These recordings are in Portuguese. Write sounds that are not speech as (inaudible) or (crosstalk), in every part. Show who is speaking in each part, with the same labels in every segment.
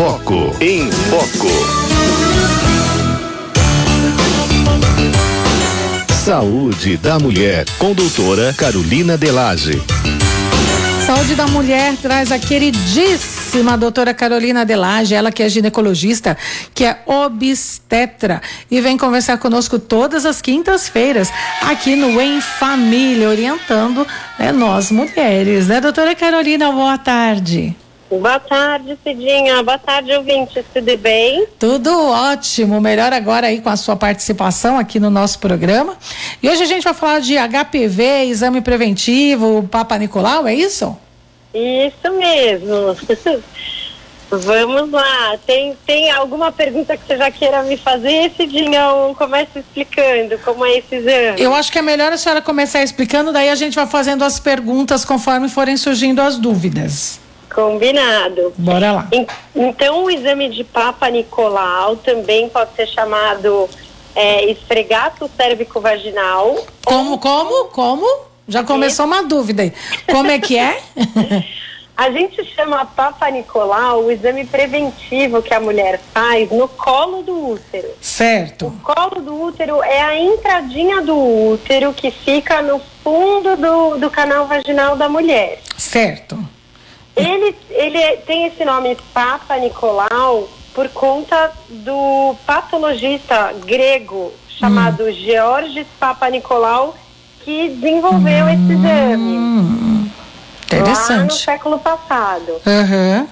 Speaker 1: Foco. Em Foco. Saúde da Mulher, com doutora Carolina Delage.
Speaker 2: Saúde da Mulher traz a queridíssima doutora Carolina Delage, ela que é ginecologista, que é obstetra e vem conversar conosco todas as quintas-feiras aqui no Em Família, orientando né, nós mulheres, né, doutora Carolina? Boa tarde.
Speaker 3: Boa tarde, Cidinha. Boa tarde, ouvintes. Tudo bem?
Speaker 2: Tudo ótimo. Melhor agora aí com a sua participação aqui no nosso programa. E hoje a gente vai falar de HPV, exame preventivo, Papa Nicolau, é isso?
Speaker 3: Isso mesmo. (laughs) Vamos lá. Tem, tem alguma pergunta que você já queira me fazer, Cidinha? Ou começa explicando como é esse exame?
Speaker 2: Eu acho que é melhor a senhora começar explicando, daí a gente vai fazendo as perguntas conforme forem surgindo as dúvidas.
Speaker 3: Combinado.
Speaker 2: Bora lá.
Speaker 3: Então, o exame de Papa Nicolau também pode ser chamado é, esfregaço cérvico-vaginal.
Speaker 2: Como, como, como? Já começou uma dúvida aí. Como é que é? (laughs)
Speaker 3: A gente chama Papa Nicolau o exame preventivo que a mulher faz no colo do útero.
Speaker 2: Certo.
Speaker 3: O colo do útero é a entradinha do útero que fica no fundo do, do canal vaginal da mulher.
Speaker 2: Certo.
Speaker 3: Ele, ele tem esse nome Papa Nicolau por conta do patologista grego chamado hum. Georges Papa Nicolau que desenvolveu hum. esse exame.
Speaker 2: Interessante. Lá no
Speaker 3: século passado.
Speaker 2: Uhum.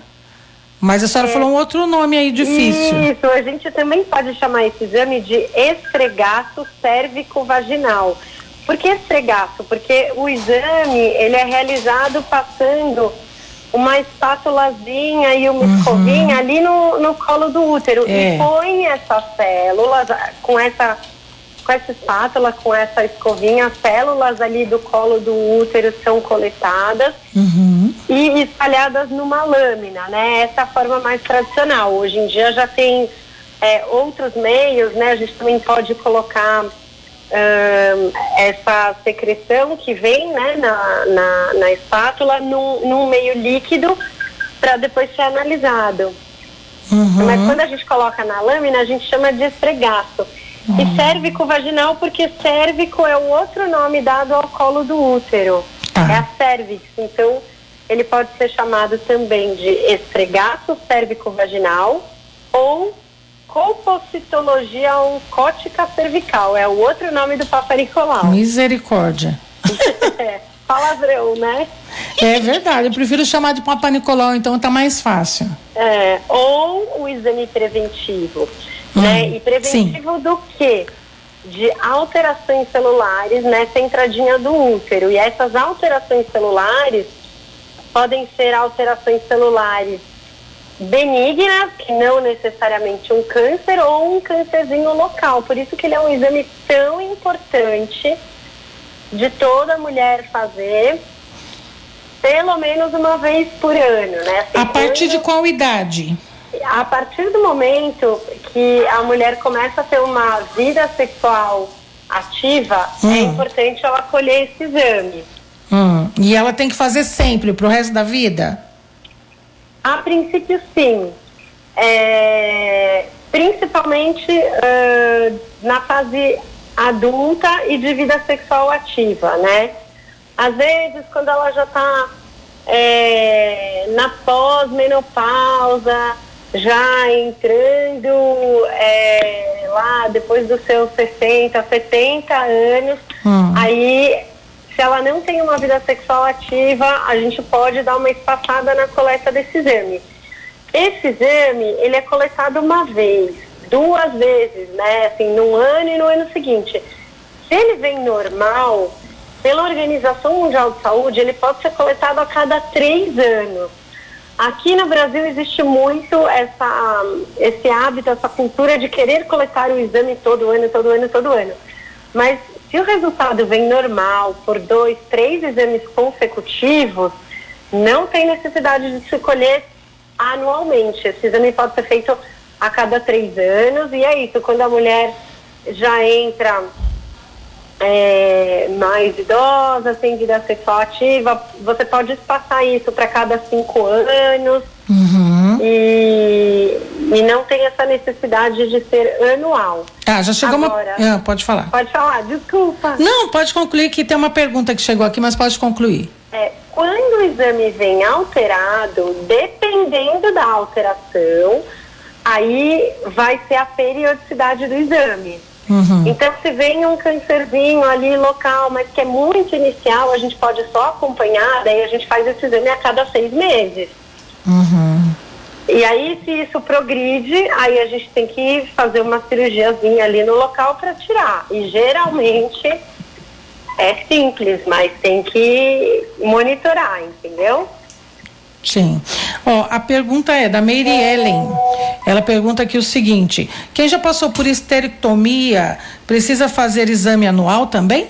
Speaker 2: Mas a senhora é, falou um outro nome aí difícil.
Speaker 3: Isso, a gente também pode chamar esse exame de esfregaço cérvico-vaginal. Por que esfregaço? Porque o exame ele é realizado passando uma espátulazinha e uma uhum. escovinha ali no, no colo do útero é. e põe essas células com essa com essa espátula, com essa escovinha, as células ali do colo do útero são coletadas uhum. e espalhadas numa lâmina, né? Essa é a forma mais tradicional. Hoje em dia já tem é, outros meios, né? A gente também pode colocar essa secreção que vem né, na, na, na espátula num, num meio líquido para depois ser analisado. Uhum. Mas quando a gente coloca na lâmina, a gente chama de esfregaço. Uhum. E cérvico vaginal, porque cérvico é o outro nome dado ao colo do útero. Ah. É a cervix. Então, ele pode ser chamado também de esfregaço cérvico vaginal ou Colpocitologia oncótica cervical. É o outro nome do Papa Nicolau.
Speaker 2: Misericórdia. (laughs)
Speaker 3: é, palavrão, né?
Speaker 2: É verdade. Eu prefiro chamar de Papa Nicolau, então tá mais fácil.
Speaker 3: É, ou o exame preventivo. Hum, né? E preventivo sim. do quê? De alterações celulares nessa entradinha do útero. E essas alterações celulares podem ser alterações celulares benigna, que não necessariamente um câncer, ou um câncerzinho local. Por isso que ele é um exame tão importante de toda mulher fazer pelo menos uma vez por ano, né?
Speaker 2: Assim, a partir de qual idade?
Speaker 3: A partir do momento que a mulher começa a ter uma vida sexual ativa, é hum. é importante ela colher esse exame.
Speaker 2: Hum. E ela tem que fazer sempre, pro resto da vida?
Speaker 3: A princípio, sim. É, principalmente uh, na fase adulta e de vida sexual ativa, né? Às vezes, quando ela já está é, na pós-menopausa, já entrando é, lá depois dos seus 60, 70 anos, hum. aí se ela não tem uma vida sexual ativa, a gente pode dar uma espaçada na coleta desse exame. Esse exame, ele é coletado uma vez, duas vezes, né? Assim, num ano e no ano seguinte. Se ele vem normal, pela Organização Mundial de Saúde, ele pode ser coletado a cada três anos. Aqui no Brasil existe muito essa, esse hábito, essa cultura de querer coletar o exame todo ano, todo ano, todo ano. Mas se o resultado vem normal por dois, três exames consecutivos, não tem necessidade de se colher anualmente. Esse exame pode ser feito a cada três anos e é isso. Quando a mulher já entra é, mais idosa, sem vida sexual ativa, você pode espaçar isso para cada cinco anos. Uhum. E e não tem essa necessidade de ser anual.
Speaker 2: Ah, já chegou Agora, uma. Ah, pode falar.
Speaker 3: Pode falar, desculpa.
Speaker 2: Não, pode concluir que tem uma pergunta que chegou aqui, mas pode concluir.
Speaker 3: É, quando o exame vem alterado, dependendo da alteração, aí vai ser a periodicidade do exame. Uhum. Então, se vem um câncerzinho ali local, mas que é muito inicial, a gente pode só acompanhar, daí a gente faz esse exame a cada seis meses. Uhum. E aí, se isso progride, aí a gente tem que fazer uma cirurgiazinha ali no local para tirar. E geralmente é simples, mas tem que monitorar, entendeu?
Speaker 2: Sim. Ó, a pergunta é da Mary Ellen. Ela pergunta aqui o seguinte: quem já passou por esterectomia precisa fazer exame anual também?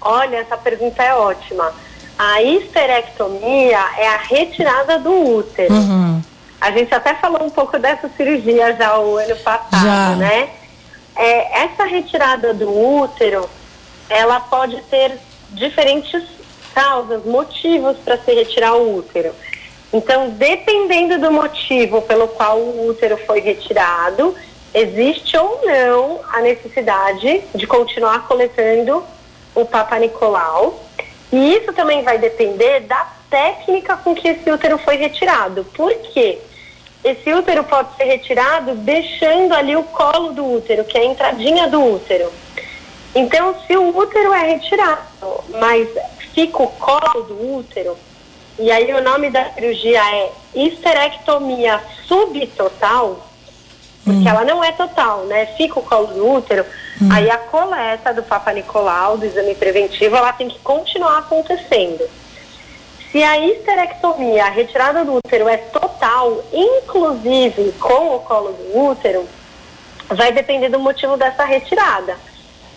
Speaker 3: Olha, essa pergunta é ótima. A esterectomia é a retirada do útero. Uhum. A gente até falou um pouco dessa cirurgia já o ano passado, já. né? É, essa retirada do útero, ela pode ter diferentes causas, motivos para se retirar o útero. Então, dependendo do motivo pelo qual o útero foi retirado, existe ou não a necessidade de continuar coletando o Papa Nicolau. E isso também vai depender da técnica com que esse útero foi retirado. Por quê? Esse útero pode ser retirado deixando ali o colo do útero, que é a entradinha do útero. Então, se o útero é retirado, mas fica o colo do útero, e aí o nome da cirurgia é histerectomia subtotal, porque hum. ela não é total, né? Fica o colo do útero, hum. aí a coleta do Papa Nicolau, do exame preventivo, ela tem que continuar acontecendo. Se a histerectomia, a retirada do útero é total, inclusive com o colo do útero, vai depender do motivo dessa retirada.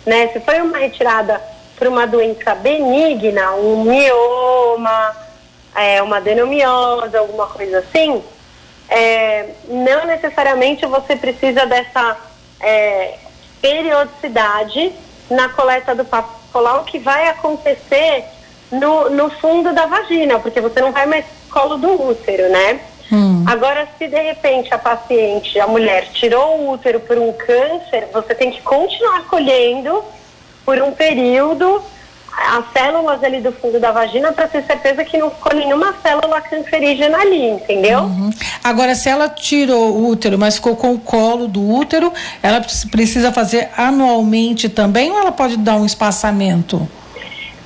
Speaker 3: Né? Se foi uma retirada por uma doença benigna, um mioma, é, uma adenomiose, alguma coisa assim, é, não necessariamente você precisa dessa é, periodicidade na coleta do papo colar, o que vai acontecer no, no fundo da vagina, porque você não vai mais colo do útero, né? Hum. Agora, se de repente a paciente, a mulher, tirou o útero por um câncer, você tem que continuar colhendo por um período as células ali do fundo da vagina para ter certeza que não ficou nenhuma célula cancerígena ali, entendeu? Uhum.
Speaker 2: Agora, se ela tirou o útero, mas ficou com o colo do útero, ela precisa fazer anualmente também ou ela pode dar um espaçamento?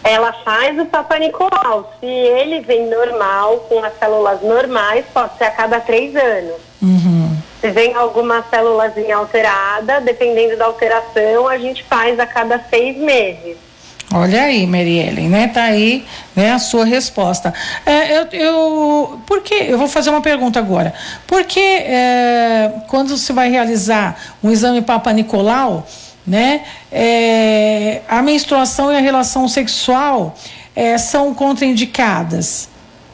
Speaker 3: Ela faz o Papa Nicolau. Se ele vem normal, com as células normais, pode ser a cada três anos. Uhum. Se vem alguma célula alterada, dependendo da alteração, a gente faz a cada seis meses.
Speaker 2: Olha aí, Marielle, né? Tá aí, né, a sua resposta. É, eu, eu, por que, eu vou fazer uma pergunta agora. Por que é, quando você vai realizar um exame Papa Nicolau, né? É, a menstruação e a relação sexual é, são contraindicadas,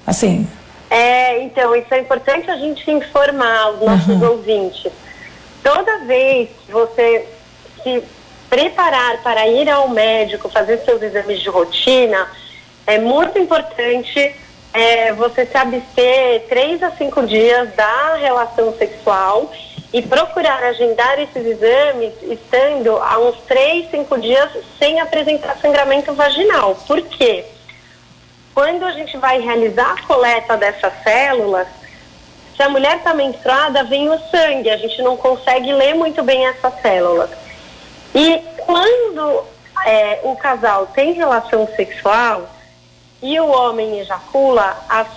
Speaker 2: assim.
Speaker 3: É, então, isso é importante a gente informar os nossos uhum. ouvintes. Toda vez que você se preparar para ir ao médico, fazer seus exames de rotina, é muito importante é, você se abster três a cinco dias da relação sexual e procurar agendar esses exames estando há uns 3, 5 dias sem apresentar sangramento vaginal. Por quê? Quando a gente vai realizar a coleta dessas células, se a mulher está menstruada, vem o sangue, a gente não consegue ler muito bem essas células. E quando é, o casal tem relação sexual e o homem ejacula, as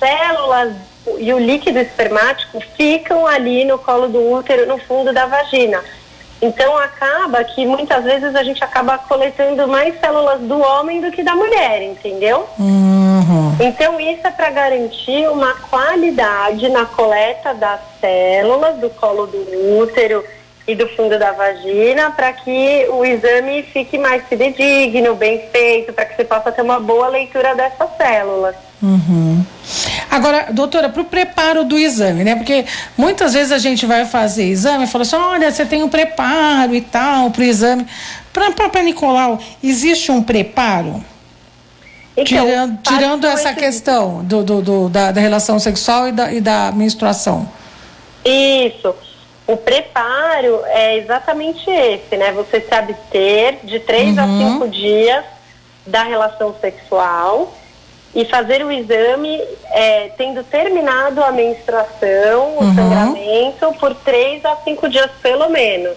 Speaker 3: células e o líquido espermático ficam ali no colo do útero, no fundo da vagina. Então acaba que muitas vezes a gente acaba coletando mais células do homem do que da mulher, entendeu? Uhum. Então isso é para garantir uma qualidade na coleta das células do colo do útero e do fundo da vagina para que o exame fique mais fidedigno, bem feito, para que você possa ter uma boa leitura dessas células.
Speaker 2: Uhum. Agora, doutora, para o preparo do exame, né? Porque muitas vezes a gente vai fazer exame e fala assim: olha, você tem um preparo e tal para o exame. Para Nicolau, existe um preparo? Então, tirando, tirando essa questão do, do, do da, da, relação sexual e da, e da menstruação.
Speaker 3: Isso. O preparo é exatamente esse, né? Você se abster de três uhum. a cinco dias da relação sexual e fazer o exame é, tendo terminado a menstruação, uhum. o sangramento, por três a cinco dias pelo menos.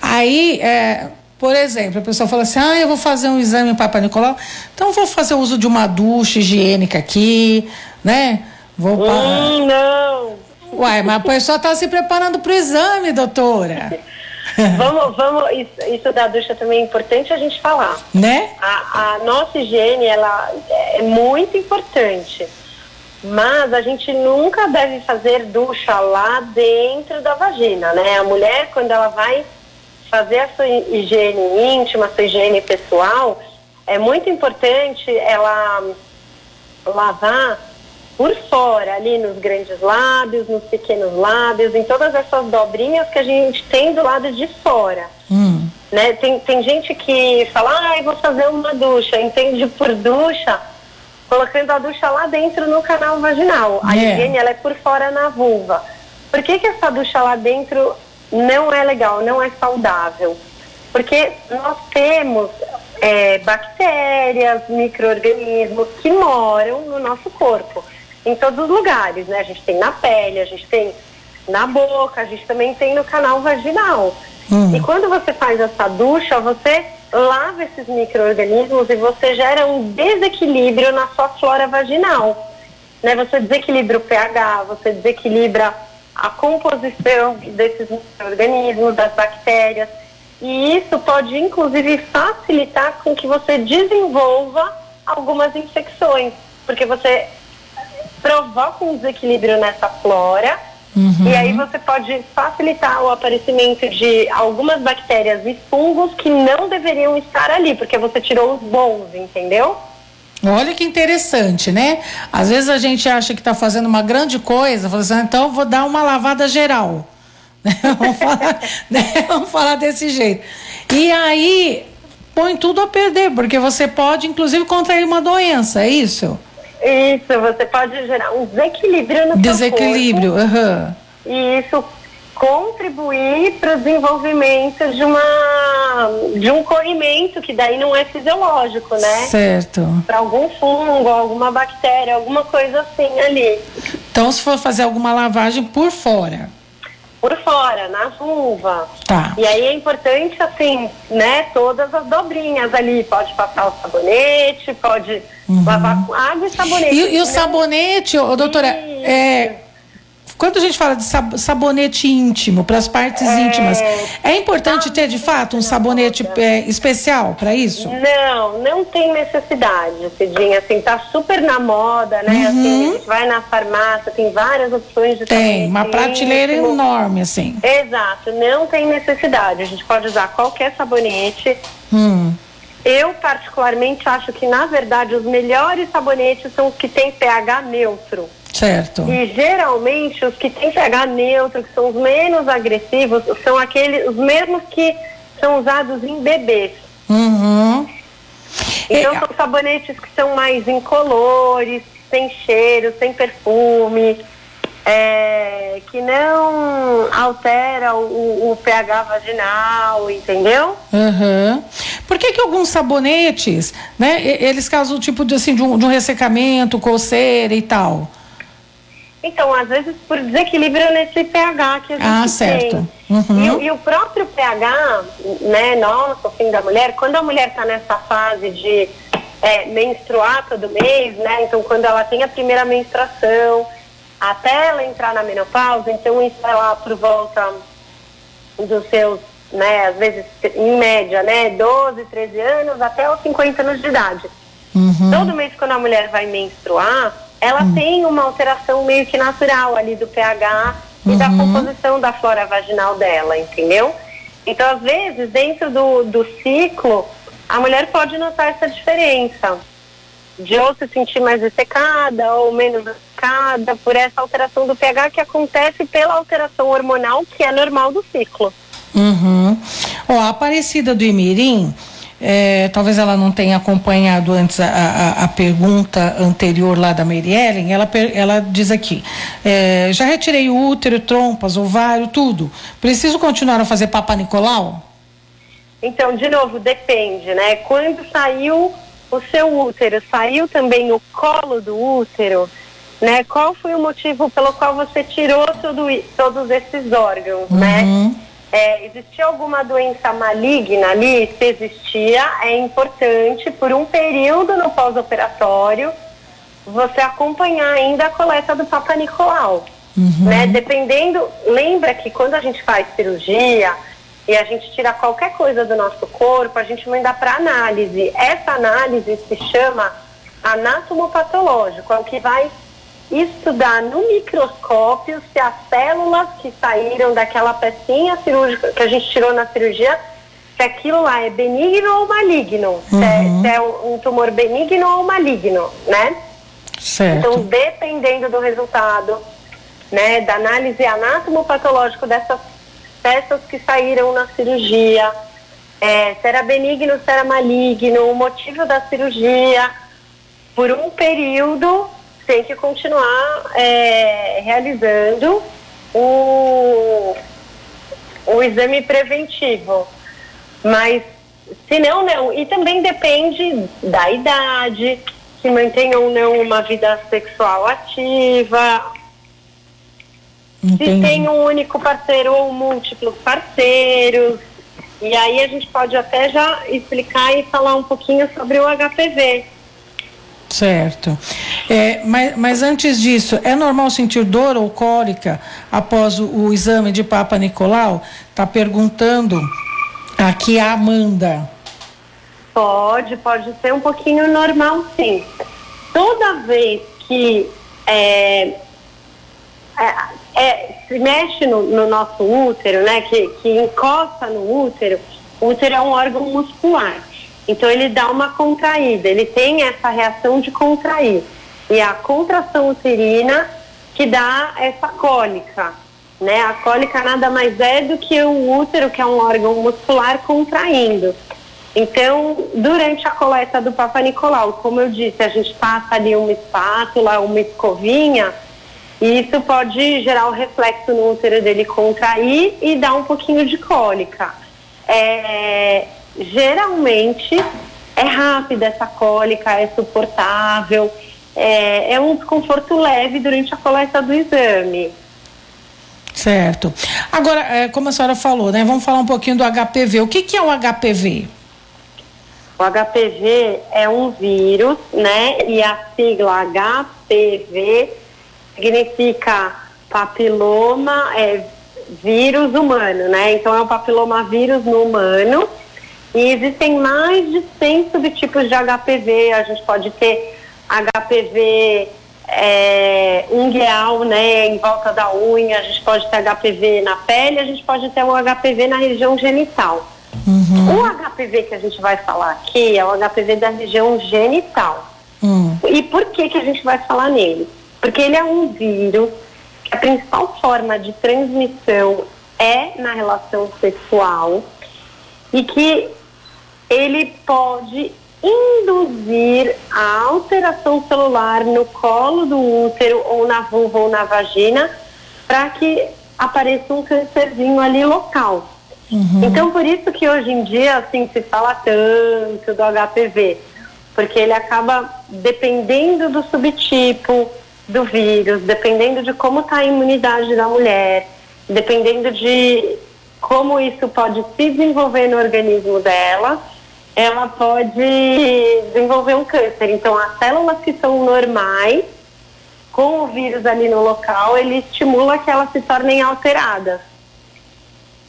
Speaker 2: Aí, é, por exemplo, a pessoa fala assim: ah, eu vou fazer um exame Papa Nicolau, então vou fazer o uso de uma ducha higiênica aqui, né? Vou
Speaker 3: hum, não.
Speaker 2: Uai, mas a pessoa está se preparando para o exame, doutora. (laughs)
Speaker 3: vamos, vamos, isso, isso, da ducha também é importante a gente falar.
Speaker 2: Né?
Speaker 3: A, a nossa higiene, ela é muito importante. Mas a gente nunca deve fazer ducha lá dentro da vagina, né? A mulher, quando ela vai fazer a sua higiene íntima, a sua higiene pessoal, é muito importante ela lavar por fora, ali nos grandes lábios, nos pequenos lábios, em todas essas dobrinhas que a gente tem do lado de fora. Hum. Né? Tem, tem gente que fala, ah, vou fazer uma ducha, entende por ducha, colocando a ducha lá dentro no canal vaginal. A yeah. higiene ela é por fora na vulva. Por que, que essa ducha lá dentro não é legal, não é saudável? Porque nós temos é, bactérias, micro-organismos que moram no nosso corpo em todos os lugares, né? A gente tem na pele, a gente tem na boca, a gente também tem no canal vaginal. Hum. E quando você faz essa ducha, você lava esses micro-organismos e você gera um desequilíbrio na sua flora vaginal. Né? Você desequilibra o pH, você desequilibra a composição desses micro-organismos, das bactérias. E isso pode, inclusive, facilitar com que você desenvolva algumas infecções, porque você provoca um desequilíbrio nessa flora. Uhum. E aí você pode facilitar o aparecimento de algumas bactérias e fungos que não deveriam estar ali, porque você tirou os bons, entendeu?
Speaker 2: Olha que interessante, né? Às vezes a gente acha que está fazendo uma grande coisa, fala assim, ah, então vou dar uma lavada geral. (laughs) vamos, falar, né? vamos falar desse jeito. E aí põe tudo a perder, porque você pode, inclusive, contrair uma doença, é isso?
Speaker 3: Isso, você pode gerar um desequilíbrio no
Speaker 2: desequilíbrio,
Speaker 3: seu corpo. Uhum. E isso contribuir para o desenvolvimento de uma de um corrimento que daí não é fisiológico, né?
Speaker 2: Certo.
Speaker 3: Para algum fungo, alguma bactéria, alguma coisa assim ali.
Speaker 2: Então, se for fazer alguma lavagem por fora,
Speaker 3: por fora, na vulva.
Speaker 2: Tá.
Speaker 3: E aí é importante, assim, né, todas as dobrinhas ali. Pode passar o sabonete, pode uhum. lavar com água e sabonete.
Speaker 2: E, e o né? sabonete, ô, doutora, é, quando a gente fala de sabonete íntimo, para as partes é... íntimas, é importante ter de fato um sabonete é, especial para isso?
Speaker 3: Não, não tem necessidade, Cidinha. Assim, tá super na moda, né? Uhum. Assim, a gente vai na farmácia, tem várias opções de
Speaker 2: Tem, uma prateleira íntimo. enorme, assim.
Speaker 3: Exato, não tem necessidade. A gente pode usar qualquer sabonete.
Speaker 2: Hum.
Speaker 3: Eu, particularmente, acho que, na verdade, os melhores sabonetes são os que têm pH neutro.
Speaker 2: Certo.
Speaker 3: E geralmente os que têm pH neutro, que são os menos agressivos, são aqueles, os mesmos que são usados em bebês.
Speaker 2: Uhum.
Speaker 3: Então é... são sabonetes que são mais incolores, sem cheiro, sem perfume, é, que não altera o, o, pH vaginal, entendeu?
Speaker 2: Uhum. Por que, que alguns sabonetes, né, eles causam tipo de, assim, de, um, de um ressecamento, coceira e tal?
Speaker 3: Então, às vezes por desequilíbrio nesse pH que a gente
Speaker 2: ah, certo.
Speaker 3: tem.
Speaker 2: Uhum.
Speaker 3: E, e, o próprio pH, né, nosso, assim, da mulher, quando a mulher está nessa fase de é, menstruar todo mês, né, então quando ela tem a primeira menstruação, até ela entrar na menopausa, então isso é lá por volta dos seus, né, às vezes, em média, né, 12, 13 anos, até os 50 anos de idade.
Speaker 2: Uhum.
Speaker 3: Todo mês quando a mulher vai menstruar, ela uhum. tem uma alteração meio que natural ali do pH e uhum. da composição da flora vaginal dela, entendeu? Então, às vezes, dentro do, do ciclo, a mulher pode notar essa diferença de ou se sentir mais ressecada ou menos ressecada por essa alteração do pH que acontece pela alteração hormonal que é normal do ciclo.
Speaker 2: Uhum. Ó, a Aparecida do Imirim é, talvez ela não tenha acompanhado antes a, a, a pergunta anterior lá da Mary Ellen, ela, ela diz aqui, é, já retirei o útero, trompas, ovário, tudo. Preciso continuar a fazer Papa Nicolau?
Speaker 3: Então, de novo, depende, né? Quando saiu o seu útero, saiu também o colo do útero, né? Qual foi o motivo pelo qual você tirou tudo, todos esses órgãos, né? uhum. né? É, existia alguma doença maligna ali? Se existia, é importante por um período no pós-operatório você acompanhar ainda a coleta do Papa Nicolau, uhum. né? Dependendo, lembra que quando a gente faz cirurgia e a gente tira qualquer coisa do nosso corpo, a gente manda para análise. Essa análise se chama anatomopatológico, é o que vai estudar no microscópio se as células que saíram daquela pecinha cirúrgica que a gente tirou na cirurgia, se aquilo lá é benigno ou maligno, uhum. se, é, se, é, um tumor benigno ou maligno, né?
Speaker 2: Certo.
Speaker 3: Então, dependendo do resultado, né, da análise anatomopatológica dessas peças que saíram na cirurgia, é, se era benigno, se era maligno, o motivo da cirurgia, por um período tem que continuar é, realizando o, o exame preventivo. Mas, se não, não. E também depende da idade, se mantém ou não uma vida sexual ativa, Entendi. se tem um único parceiro ou múltiplos parceiros. E aí a gente pode até já explicar e falar um pouquinho sobre o HPV.
Speaker 2: Certo. É, mas, mas antes disso, é normal sentir dor ou cólica após o, o exame de Papa Nicolau? Está perguntando aqui a Amanda.
Speaker 3: Pode, pode ser um pouquinho normal, sim. Toda vez que é, é, é, se mexe no, no, nosso útero, né, que, que encosta no útero, o útero é um órgão muscular. Então ele dá uma contraída, ele tem essa reação de contrair. E a contração uterina que dá essa cólica. Né? A cólica nada mais é do que o útero, que é um órgão muscular, contraindo. Então, durante a coleta do Papa Nicolau, como eu disse, a gente passa ali uma espátula, uma escovinha, e isso pode gerar um reflexo no útero dele contrair e dar um pouquinho de cólica. É, geralmente é rápida essa cólica, é suportável, é, é um desconforto leve durante a coleta do exame.
Speaker 2: Certo. Agora, é, como a senhora falou, né? Vamos falar um pouquinho do HPV. O que, que é o HPV?
Speaker 3: O HPV é um vírus, né? E a sigla HPV significa papiloma, é vírus humano, né? Então é um papiloma vírus no humano e existem mais de 100 subtipos de HPV. A gente pode ter HPV é, ungueal, né, em volta da unha, a gente pode ter HPV na pele, a gente pode ter um HPV na região genital. Uhum. O HPV que a gente vai falar aqui é o HPV da região genital. Uhum. E por que, que a gente vai falar nele? Porque ele é um vírus que a principal forma de transmissão é na relação sexual e que ele pode induzir a alteração celular no colo do útero ou na vulva ou na vagina para que apareça um câncerzinho ali local. Uhum. Então, por isso que hoje em dia, assim, se fala tanto do HPV, porque ele acaba dependendo do subtipo do vírus, dependendo de como está a imunidade da mulher, dependendo de como isso pode se desenvolver no organismo dela, ela pode desenvolver um câncer. Então, as células que são normais, com o vírus ali no local, ele estimula que elas se tornem alteradas.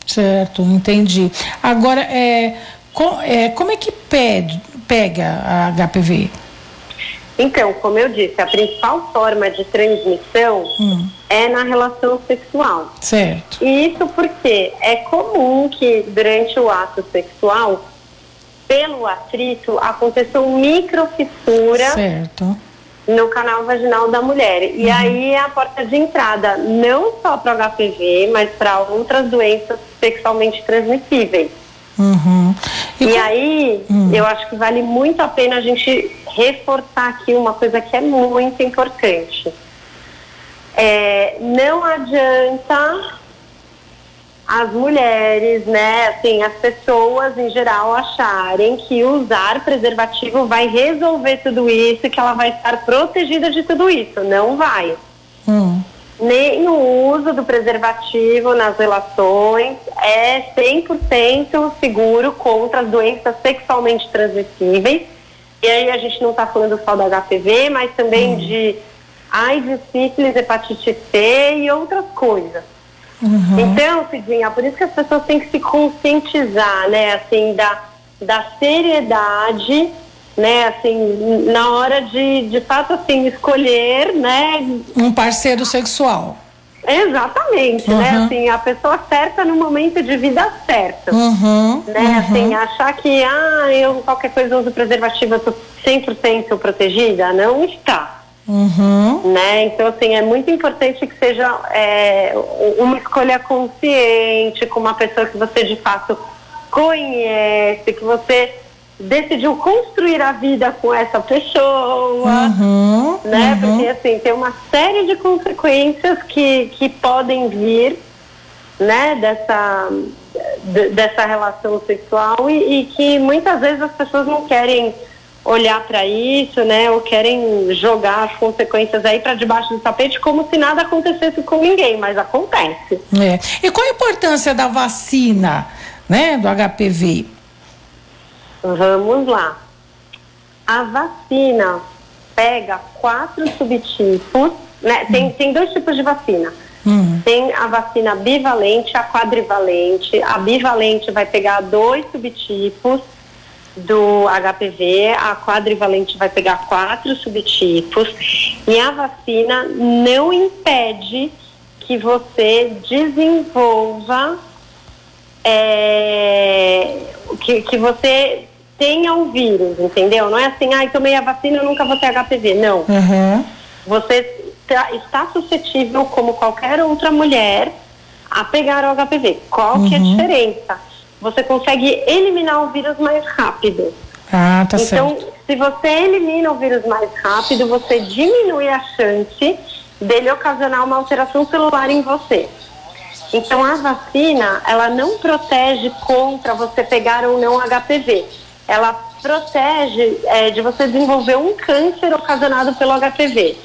Speaker 2: Certo, entendi. Agora, é, com, é como é que pede, pega a HPV?
Speaker 3: Então, como eu disse, a principal forma de transmissão hum. é na relação sexual.
Speaker 2: Certo.
Speaker 3: E isso porque é comum que durante o ato sexual pelo atrito, aconteceu microfissura
Speaker 2: certo.
Speaker 3: no canal vaginal da mulher. E uhum. aí é a porta de entrada, não só para o HPV, mas para outras doenças sexualmente transmissíveis.
Speaker 2: Uhum.
Speaker 3: E, e aí, hum. eu acho que vale muito a pena a gente reforçar aqui uma coisa que é muito importante. É, não adianta as mulheres, né, assim, as pessoas em geral acharem que usar preservativo vai resolver tudo isso, que ela vai estar protegida de tudo isso. Não vai. Hum. Nem o uso do preservativo nas relações é 100% seguro contra as doenças sexualmente transmissíveis. E aí a gente não está falando só da HPV, mas também hum. de AIDS, sífilis, hepatite C e outras coisas. Uhum. Então, Cidinha, por isso que as pessoas têm que se conscientizar, né, assim, da, da seriedade, né, assim, na hora de, de fato, assim, escolher, né.
Speaker 2: Um parceiro sexual.
Speaker 3: Exatamente, né, uhum. né? Assim, a pessoa certa no momento de vida certo. Uhum. Né? Uhum. Assim, achar que, ah, eu qualquer coisa uso preservativo, eu tô 100% protegida, não está. Uhum. Né? Então, assim, é muito importante que seja é, uma escolha consciente, com uma pessoa que você de fato conhece, que você decidiu construir a vida com essa pessoa, uhum, né? Uhum. Porque assim, tem uma série de consequências que, que podem vir, né, dessa, dessa relação sexual e, e que muitas vezes as pessoas não querem olhar para isso, né? Ou querem jogar as consequências aí para debaixo do tapete como se nada acontecesse com ninguém, mas acontece.
Speaker 2: É. E qual a importância da vacina, né, do HPV?
Speaker 3: Vamos lá. A vacina pega quatro subtipos, né? Tem, hum. tem dois tipos de vacina. Hum. Tem a vacina bivalente, a quadrivalente. A bivalente vai pegar dois subtipos do HPV, a quadrivalente vai pegar quatro subtipos e a vacina não impede que você desenvolva é, que, que você tenha o vírus, entendeu? Não é assim, ai, ah, tomei a vacina, eu nunca vou ter HPV. Não. Uhum. Você tá, está suscetível, como qualquer outra mulher, a pegar o HPV. Qual uhum. que é a uhum. diferença? Você consegue eliminar o vírus mais rápido.
Speaker 2: Ah, tá
Speaker 3: então,
Speaker 2: certo.
Speaker 3: se você elimina o vírus mais rápido, você diminui a chance dele ocasionar uma alteração celular em você. Então, a vacina, ela não protege contra você pegar ou não HPV. Ela protege é, de você desenvolver um câncer ocasionado pelo HPV.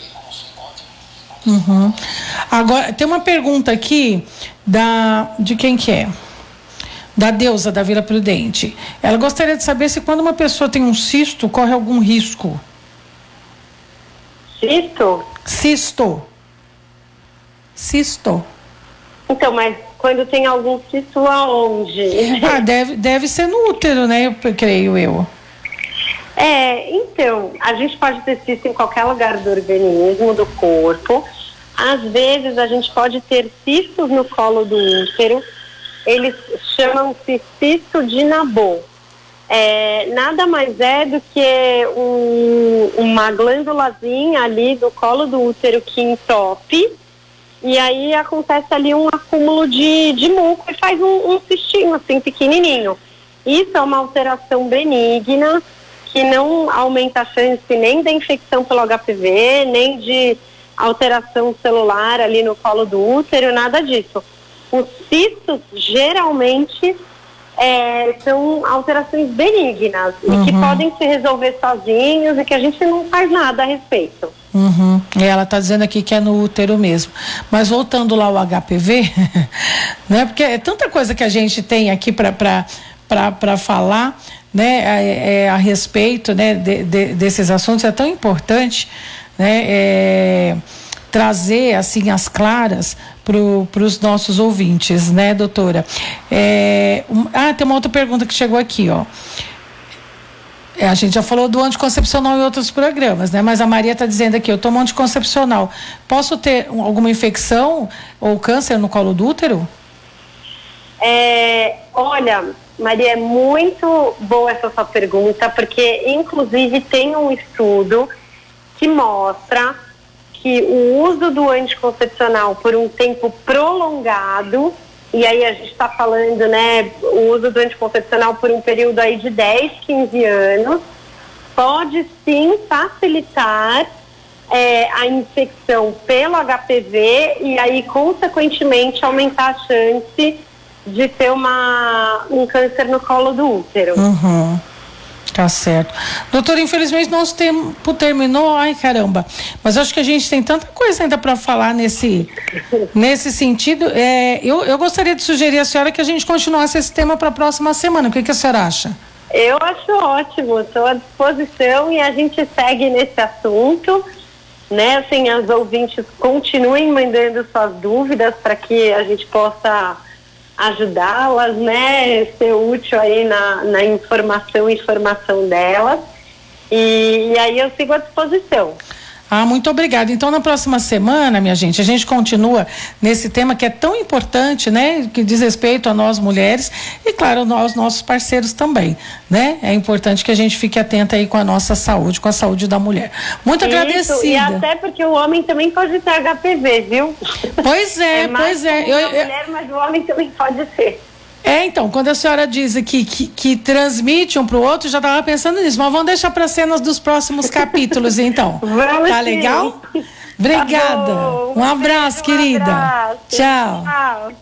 Speaker 2: Uhum. Agora, tem uma pergunta aqui da de quem que é? Da deusa da Vila Prudente. Ela gostaria de saber se quando uma pessoa tem um cisto, corre algum risco.
Speaker 3: Cisto?
Speaker 2: Cisto. Cisto.
Speaker 3: Então, mas quando tem algum cisto aonde? (laughs)
Speaker 2: Ah, deve, deve ser no útero, né? Eu creio eu.
Speaker 3: É, então, a gente pode ter cisto em qualquer lugar do organismo, do corpo. Às vezes a gente pode ter cistos no colo do útero eles chamam-se cisto de Nabô. É, nada mais é do que um, uma glândulazinha ali do colo do útero que entope e aí acontece ali um acúmulo de, de muco e faz um, um cistinho assim pequenininho. Isso é uma alteração benigna que não aumenta a chance nem da infecção pelo HPV, nem de alteração celular ali no colo do útero, nada disso. Os cistos geralmente é, são alterações benignas uhum. e que uhum. podem se resolver sozinhos e que a gente não faz nada a respeito.
Speaker 2: Uhum. E ela está dizendo aqui que é no útero mesmo. Mas voltando lá ao HPV, (laughs) né? Porque é tanta coisa que a gente tem aqui para falar, né? É, é, a respeito, né? De, de, desses assuntos é tão importante, né? É, trazer assim as claras para os nossos ouvintes, né, doutora? É, um, ah, tem uma outra pergunta que chegou aqui, ó. É, a gente já falou do anticoncepcional em outros programas, né? Mas a Maria está dizendo aqui, eu tomo anticoncepcional. Posso ter alguma infecção ou câncer no colo do útero?
Speaker 3: É, olha, Maria, é muito boa essa sua pergunta, porque inclusive tem um estudo que mostra que o uso do anticoncepcional por um tempo prolongado e aí a gente está falando, né, o uso do anticoncepcional por um período aí de 10, 15 anos, pode sim facilitar é, a infecção pelo HPV e aí, consequentemente, aumentar a chance de ter uma, um câncer no colo do útero.
Speaker 2: Uhum. Tá certo. Doutor, infelizmente nosso tempo terminou, ai caramba. Mas acho que a gente tem tanta coisa ainda para falar nesse, nesse sentido. É, eu, eu gostaria de sugerir à senhora que a gente continuasse esse tema para a próxima semana. O que, que a senhora acha?
Speaker 3: Eu acho ótimo, estou à disposição e a gente segue nesse assunto. Né, assim, as ouvintes continuem mandando suas dúvidas para que a gente possa ajudá-las, né, ser útil aí na, na informação e formação delas. E, e aí eu sigo à disposição.
Speaker 2: Ah, muito obrigada. Então, na próxima semana, minha gente, a gente continua nesse tema que é tão importante, né? Que diz respeito a nós mulheres e, claro, nós, nossos parceiros também, né? É importante que a gente fique atenta aí com a nossa saúde, com a saúde da mulher. Muito Isso, agradecida. E
Speaker 3: até porque o homem também pode ter HPV, viu?
Speaker 2: Pois é,
Speaker 3: é
Speaker 2: pois é.
Speaker 3: Eu, eu, mulher, mas o homem também pode ser.
Speaker 2: É, então, quando a senhora diz que, que, que transmite um para o outro, já estava pensando nisso, mas vamos deixar para cenas dos próximos (laughs) capítulos, então.
Speaker 3: Vamos
Speaker 2: tá legal? (laughs) Obrigada.
Speaker 3: Tá
Speaker 2: um abraço, querida.
Speaker 3: Um abraço.
Speaker 2: Tchau.
Speaker 3: Tchau.